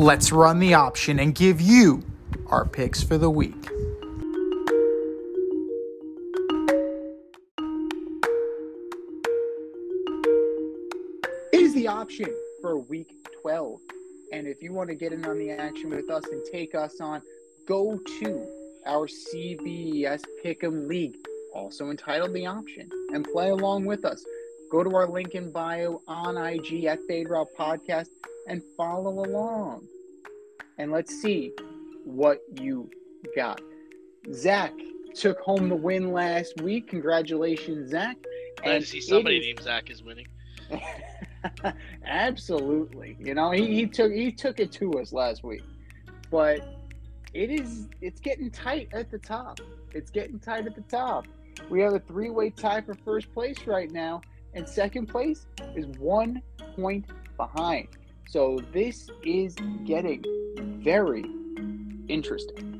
Let's run the option and give you our picks for the week. It is the option for week 12. And if you want to get in on the action with us and take us on, go to our CBS Pick'em League, also entitled The Option, and play along with us. Go to our link in bio on IG at Fade Route Podcast and follow along. And let's see what you got. Zach took home the win last week. Congratulations, Zach. Glad And to see somebody is- named Zach is winning. Absolutely. You know, he, he took he took it to us last week. But it is it's getting tight at the top. It's getting tight at the top. We have a three-way tie for first place right now, and second place is one point behind. So this is getting very interesting.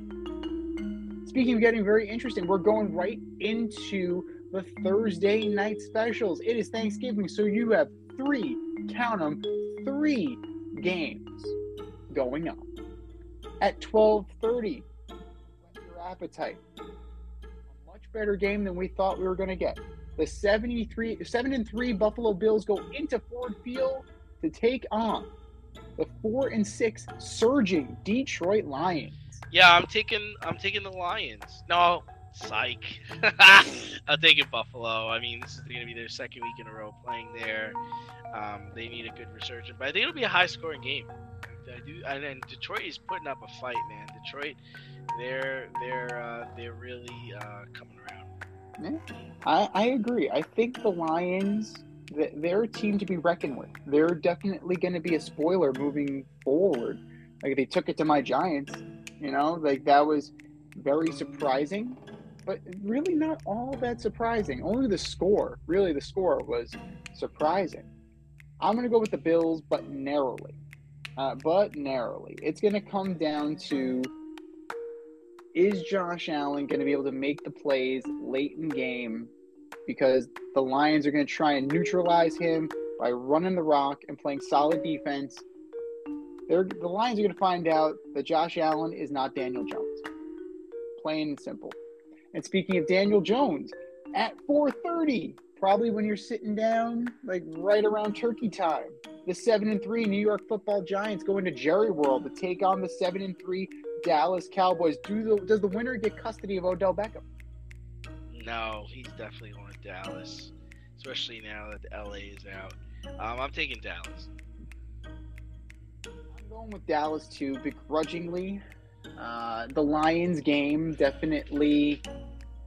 Speaking of getting very interesting, we're going right into the Thursday night specials. It is Thanksgiving, so you have three, count them, three games going on. At 12:30, whet your appetite. A much better game than we thought we were going to get. The 73 7 and 3 Buffalo Bills go into Ford Field to take on the 4 and 6 surging Detroit Lions. Yeah, I'm taking I'm taking the Lions. No, psych. I'm taking Buffalo. I mean, this is going to be their second week in a row playing there. Um, they need a good resurgence, but I think it'll be a high-scoring game. I do, and, and Detroit is putting up a fight, man. Detroit, they're they're uh, they're really uh, coming around. I, I agree. I think the Lions, they're a team to be reckoned with. They're definitely going to be a spoiler moving forward. Like they took it to my Giants, you know, like that was very surprising, but really not all that surprising. Only the score, really, the score was surprising. I'm going to go with the Bills, but narrowly. Uh, but narrowly. It's going to come down to is Josh Allen going to be able to make the plays late in game because the Lions are going to try and neutralize him by running the rock and playing solid defense. They're, the Lions are going to find out that Josh Allen is not Daniel Jones. Plain and simple. And speaking of Daniel Jones, at 4:30, probably when you're sitting down, like right around turkey time, the seven and three New York Football Giants go into Jerry World to take on the seven and three Dallas Cowboys. Do the, does the winner get custody of Odell Beckham? No, he's definitely going to Dallas, especially now that LA is out. Um, I'm taking Dallas. I'm going with Dallas too, begrudgingly. Uh, the Lions game definitely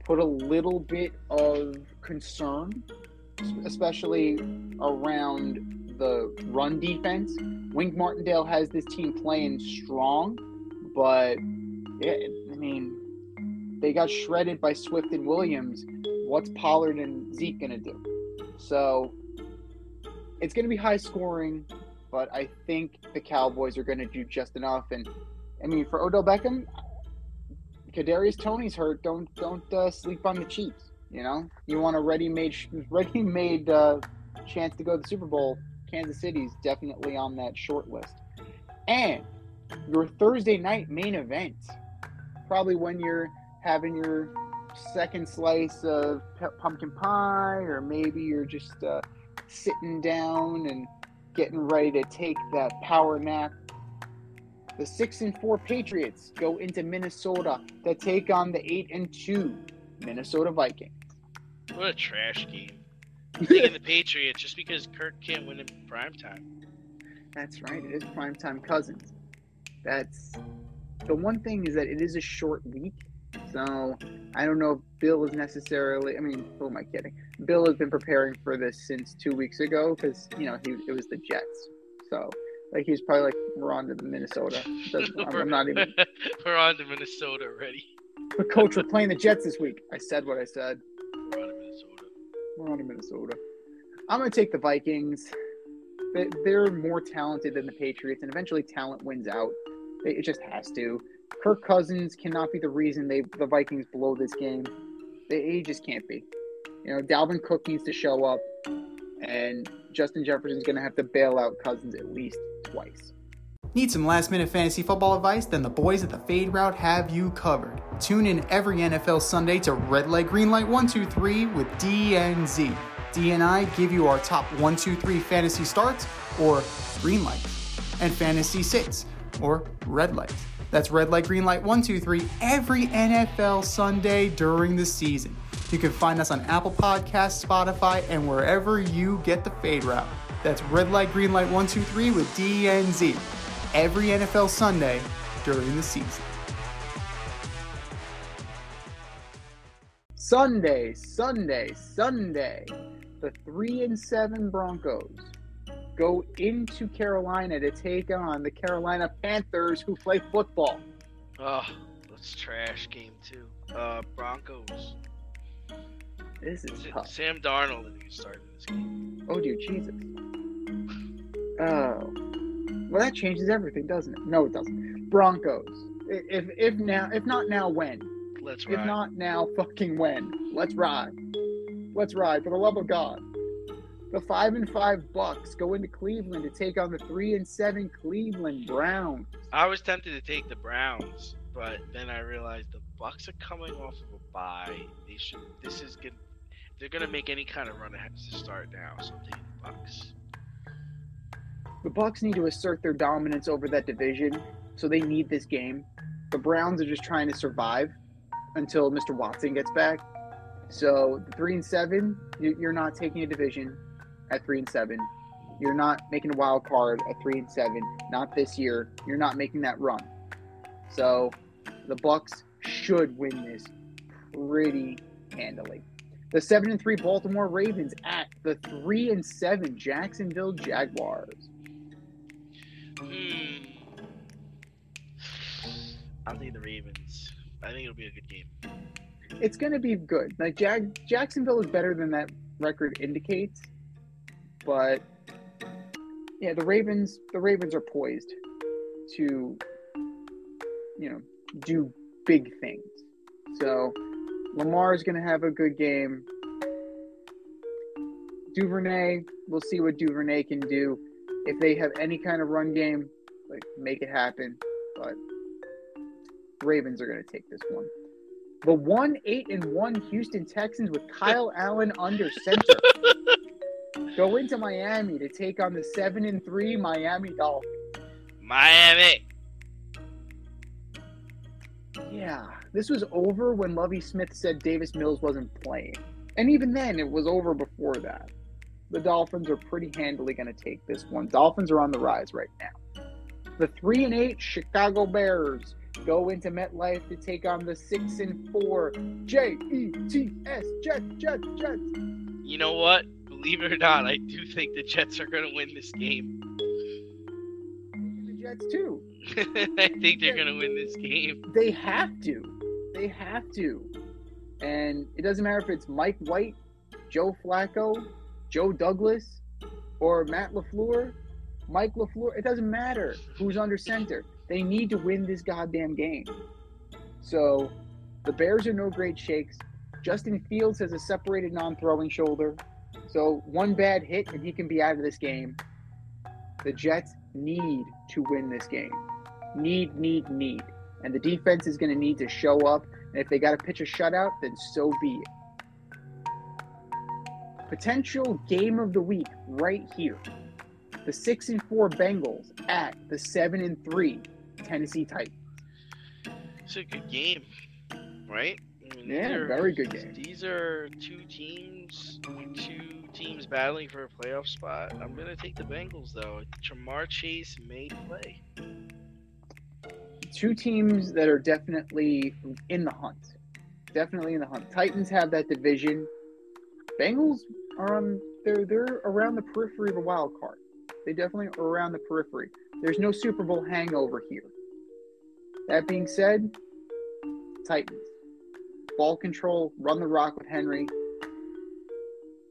put a little bit of concern, especially around the run defense. Wink Martindale has this team playing strong, but it, I mean, they got shredded by Swift and Williams. What's Pollard and Zeke going to do? So it's going to be high scoring but I think the Cowboys are going to do just enough. And I mean, for Odell Beckham, Kadarius Toney's hurt. Don't don't uh, sleep on the Chiefs. You know, you want a ready-made ready-made uh, chance to go to the Super Bowl. Kansas City's definitely on that short list. And your Thursday night main event, probably when you're having your second slice of pumpkin pie, or maybe you're just uh, sitting down and getting ready to take that power nap. The six and four Patriots go into Minnesota to take on the eight and two Minnesota Vikings. What a trash game. I'm taking the Patriots just because Kirk can't win in prime time. That's right. It is primetime cousins. That's the one thing is that it is a short week. So I don't know if Bill is necessarily. I mean, who am I kidding? Bill has been preparing for this since two weeks ago because you know he it was the Jets. So like he's probably like we're on to the Minnesota. I'm, I'm not even. We're on to Minnesota already. But coach, we're playing the Jets this week. I said what I said. We're on to Minnesota. We're on to Minnesota. I'm going to take the Vikings. They- They're more talented than the Patriots, and eventually talent wins out. It just has to. Kirk Cousins cannot be the reason they the Vikings blow this game. They, he just can't be. You know, Dalvin Cook needs to show up, and Justin Jefferson's going to have to bail out Cousins at least twice. Need some last minute fantasy football advice? Then the boys at the Fade Route have you covered. Tune in every NFL Sunday to Red Light Green Light 123 with DNZ. D and I give you our top 123 fantasy starts or green light, and fantasy sits or red light. That's red light, green light, 123 every NFL Sunday during the season. You can find us on Apple Podcasts, Spotify, and wherever you get the Fade Route. That's red light, green light, 123 with DNZ every NFL Sunday during the season. Sunday, Sunday, Sunday. The three and seven Broncos go into Carolina to take on the Carolina Panthers, who play football. Oh, that's trash game too. Uh, Broncos. This is tough. Sam Darnold is starting this game. Oh, dear Jesus. Oh. Well, that changes everything, doesn't it? No, it doesn't. Broncos. If if now, if not now, when? Let's ride. If not now, fucking when? Let's ride. Let's ride for the love of God. The five and five Bucks go into Cleveland to take on the three and seven Cleveland Browns. I was tempted to take the Browns, but then I realized the Bucks are coming off of a bye. They should. This is good. They're gonna make any kind of run, it has to start now. So I'm taking the Bucks. The Bucks need to assert their dominance over that division, so they need this game. The Browns are just trying to survive until Mr. Watson gets back. So three and seven, you're not taking a division at three and seven. You're not making a wild card at three and seven. Not this year. You're not making that run. So the Bucks should win this pretty handily. The seven and three Baltimore Ravens at the three and seven Jacksonville Jaguars. Hmm. I'll take the Ravens. I think it'll be a good game. It's going to be good. Like Jag- Jacksonville is better than that record indicates, but yeah, the Ravens the Ravens are poised to you know do big things. So Lamar is going to have a good game. Duvernay, we'll see what Duvernay can do. If they have any kind of run game, like make it happen. But Ravens are going to take this one. The one eight and one Houston Texans with Kyle Allen under center go into Miami to take on the seven and three Miami Dolphins. Miami. Yeah, this was over when Lovie Smith said Davis Mills wasn't playing, and even then, it was over before that. The Dolphins are pretty handily going to take this one. Dolphins are on the rise right now. The three and eight Chicago Bears go into MetLife to take on the six and four J E T S Jets Jets Jets. You know what? Believe it or not, I do think the Jets are gonna win this game. The Jets too. I think they're gonna win this game. They have to. They have to. And it doesn't matter if it's Mike White, Joe Flacco, Joe Douglas, or Matt LaFleur, Mike LaFleur. It doesn't matter who's under center. They need to win this goddamn game. So the Bears are no great shakes. Justin Fields has a separated non throwing shoulder. So one bad hit and he can be out of this game. The Jets need to win this game. Need, need, need. And the defense is going to need to show up. And if they got to pitch a shutout, then so be it. Potential game of the week right here. The six and four Bengals at the seven and three Tennessee Titans. It's a good game, right? I mean, Yeah, very good game. These are two teams, two teams battling for a playoff spot. I'm gonna take the Bengals though. Ja'Marr Chase may play. Two teams that are definitely in the hunt. Definitely in the hunt. Titans have that division. Bengals are on they're they're around the periphery of a wild card. They definitely are around the periphery. There's no Super Bowl hangover here. That being said, Titans. Ball control, run the rock with Henry.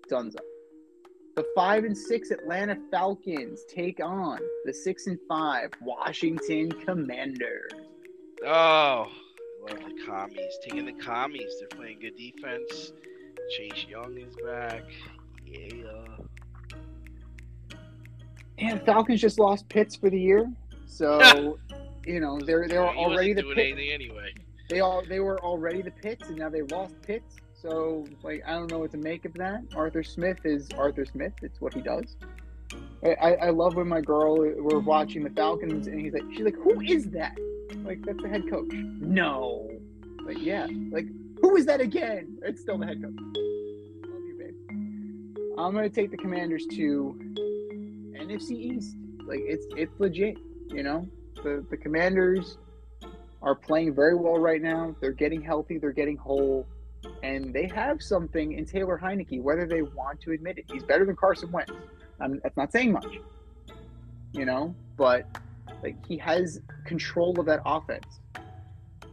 Dunzo. The five and six Atlanta Falcons take on the six and five Washington Commanders. Oh, love the commies. Taking the commies. They're playing good defense. Chase Young is back. Yeah. And Falcons just lost Pitts for the year, So, you know, they're they were already the doing Pit- anything anyway. They all they were already the Pits, and now they lost Pits. So, like, I don't know what to make of that. Arthur Smith is Arthur Smith. It's what he does. I, I love when my girl we're watching the Falcons, and he's like, she's like, who is that? Like, that's the head coach. No. Like, yeah. Like, who is that again? It's still the head coach. Love you, babe. I'm gonna take the Commanders to NFC East. Like, it's it's legit. You know, the the Commanders are playing very well right now. They're getting healthy. They're getting whole. And they have something in Taylor Heinicke, whether they want to admit it. He's better than Carson Wentz. Um, that's not saying much, you know, but like he has control of that offense.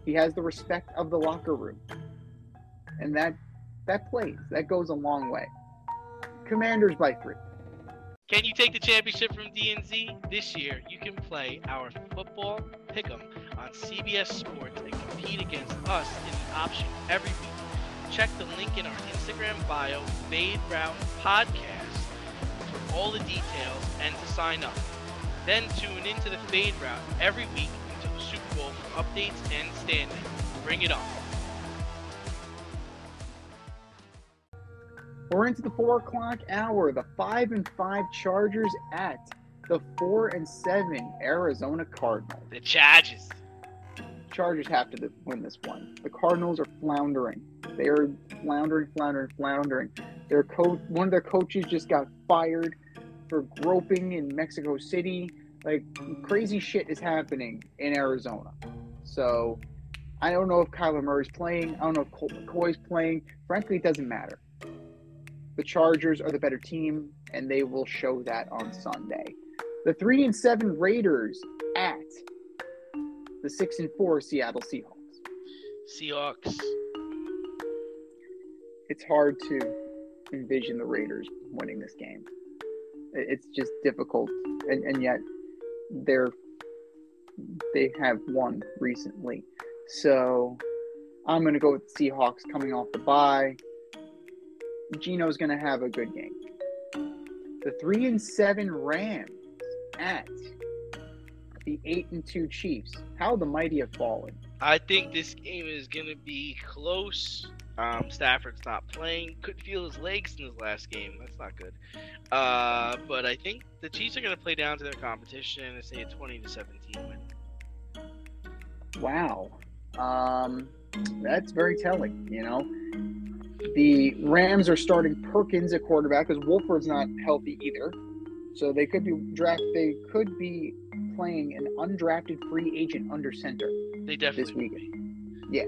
He has the respect of the locker room, and that that plays. That goes a long way. Commanders by three. Can you take the championship from DNZ? This year, you can play our football pick'em on CBS Sports and compete against us in the option every week. Check the link in our Instagram bio, Fade Route Podcast, for all the details and to sign up. Then tune into the Fade Route every week until the Super Bowl for updates and standings. Bring it on. We're into the four o'clock hour. The five and five Chargers at the four and seven Arizona Cardinals. The Chargers. Chargers have to win this one. The Cardinals are floundering. They are floundering, floundering, floundering. Their coach, one of their coaches, just got fired for groping in Mexico City. Like crazy shit is happening in Arizona. So I don't know if Kyler Murray's playing. I don't know if Colt McCoy's playing. Frankly, it doesn't matter. The Chargers are the better team, and they will show that on Sunday. The three and seven Raiders at the six and four Seattle Seahawks. Seahawks. It's hard to envision the Raiders winning this game. It's just difficult, and, and yet they're they have won recently. So I'm going to go with the Seahawks coming off the bye. Gino's going to have a good game. The three and seven Rams at the eight and two Chiefs. How the mighty have fallen. I think this game is gonna be close. Um, Stafford's not playing. Couldn't feel his legs in his last game. That's not good. Uh, but I think the Chiefs are gonna play down to their competition and say a 20 to 17 win. Wow. Um, that's very telling, you know. The Rams are starting Perkins at quarterback because Wolford's not healthy either. So they could be draft they could be playing an undrafted free agent under center. They definitely This will week. Yeah.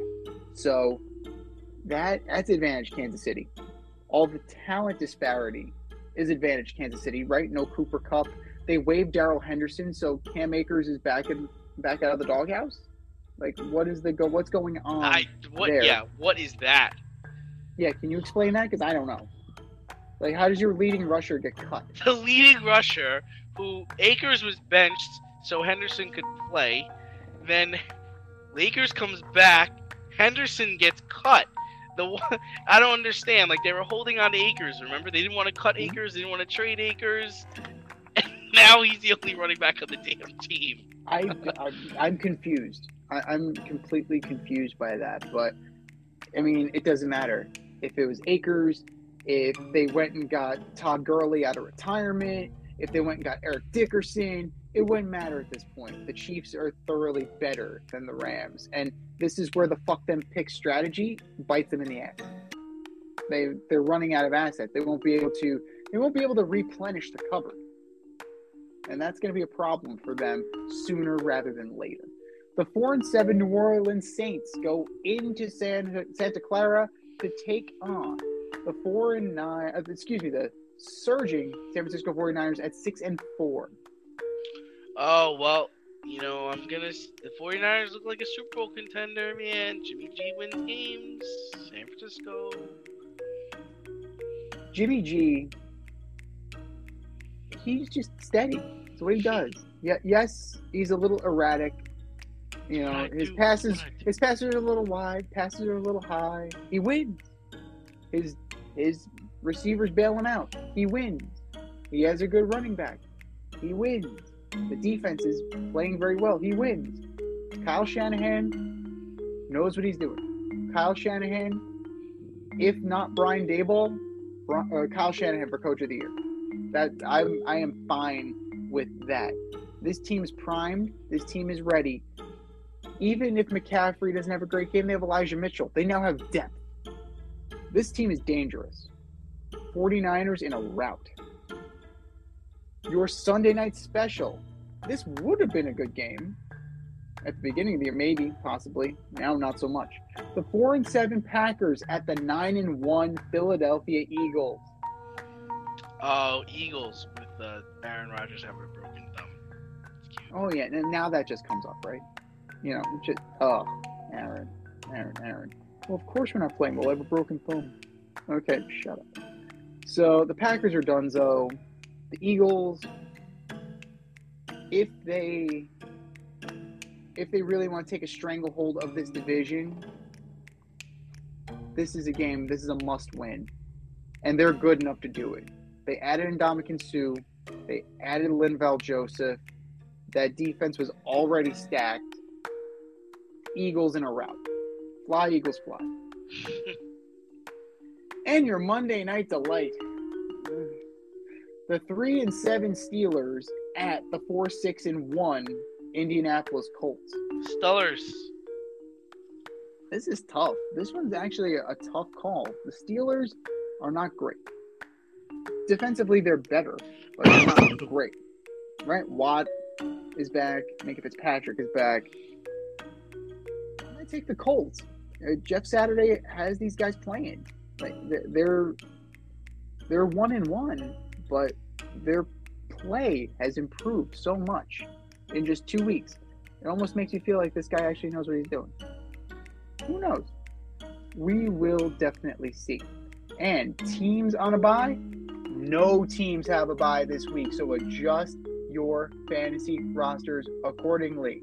So that that's advantage Kansas City. All the talent disparity is advantage Kansas City, right? No Cooper Kupp. They waived Darrell Henderson, so Cam Akers is back in back out of the doghouse. Like, what is the go? What's going on? I what? there. Yeah. What is that? Yeah, can you explain that? Because I don't know. Like, how does your leading rusher get cut? The leading rusher, who Akers was benched so Henderson could play, then Lakers comes back. Henderson gets cut. The one, I don't understand. Like they were holding on to Akers. Remember, they didn't want to cut mm-hmm. Akers. They didn't want to trade Akers. And now he's the only running back on the damn team. I, I I'm confused. I, I'm completely confused by that. But I mean, it doesn't matter if it was Akers, if they went and got Todd Gurley out of retirement, if they went and got Eric Dickerson. It wouldn't matter at this point. The Chiefs are thoroughly better than the Rams, and this is where the fuck them pick strategy bites them in the ass. They they're running out of assets. They won't be able to. They won't be able to replenish the cupboard and that's going to be a problem for them sooner rather than later. The four and seven New Orleans Saints go into San, Santa Clara to take on the four and nine. Uh, excuse me, the surging San Francisco 49ers at six and four. Oh well, you know I'm gonna. The 49ers look like a Super Bowl contender, man. Jimmy G wins games. San Francisco. Jimmy G, he's just steady. That's what he does. Yeah, yes, he's a little erratic. You know, I his passes, what I do. his passes are a little wide, passes are a little high. He wins. His his receivers bail him out. He wins. He has a good running back. He wins. The defense is playing very well. He wins. Kyle Shanahan knows what he's doing. Kyle Shanahan, if not Brian Daboll, uh, Kyle Shanahan for Coach of the Year. That I'm I am fine with that. This team is primed. This team is ready. Even if McCaffrey doesn't have a great game, they have Elijah Mitchell. They now have depth. This team is dangerous. 49ers in a rout. Your Sunday night special. This would have been a good game at the beginning of the year, maybe, possibly. Now, not so much. The four and seven Packers at the nine and one Philadelphia Eagles. Oh, Eagles with uh, Aaron Rodgers having a broken thumb. Oh yeah, and now that just comes up, right? You know, just oh, Aaron, Aaron, Aaron. Well, of course we're not playing. We'll have a broken thumb. Okay, shut up. So the Packers are donezo. The Eagles, if they if they really want to take a stranglehold of this division, this is a game. This is a must-win, and they're good enough to do it. They added Ndamukong Suh. They added Linval Joseph. That defense was already stacked. Eagles in a rout. Fly, Eagles, fly. and your Monday night delight. The three and seven Steelers at the four, six, and one Indianapolis Colts. Steelers. This is tough. This one's actually a, a tough call. The Steelers are not great. Defensively, they're better, but they're not great. Right? Watt is back. Minkah Fitzpatrick is back. I take the Colts. Uh, Jeff Saturday has these guys playing. Like they're they're one and one, but their play has improved so much in just two weeks. It almost makes you feel like this guy actually knows what he's doing. Who knows? We will definitely see. And teams on a bye, no teams have a bye this week, so adjust your fantasy rosters accordingly.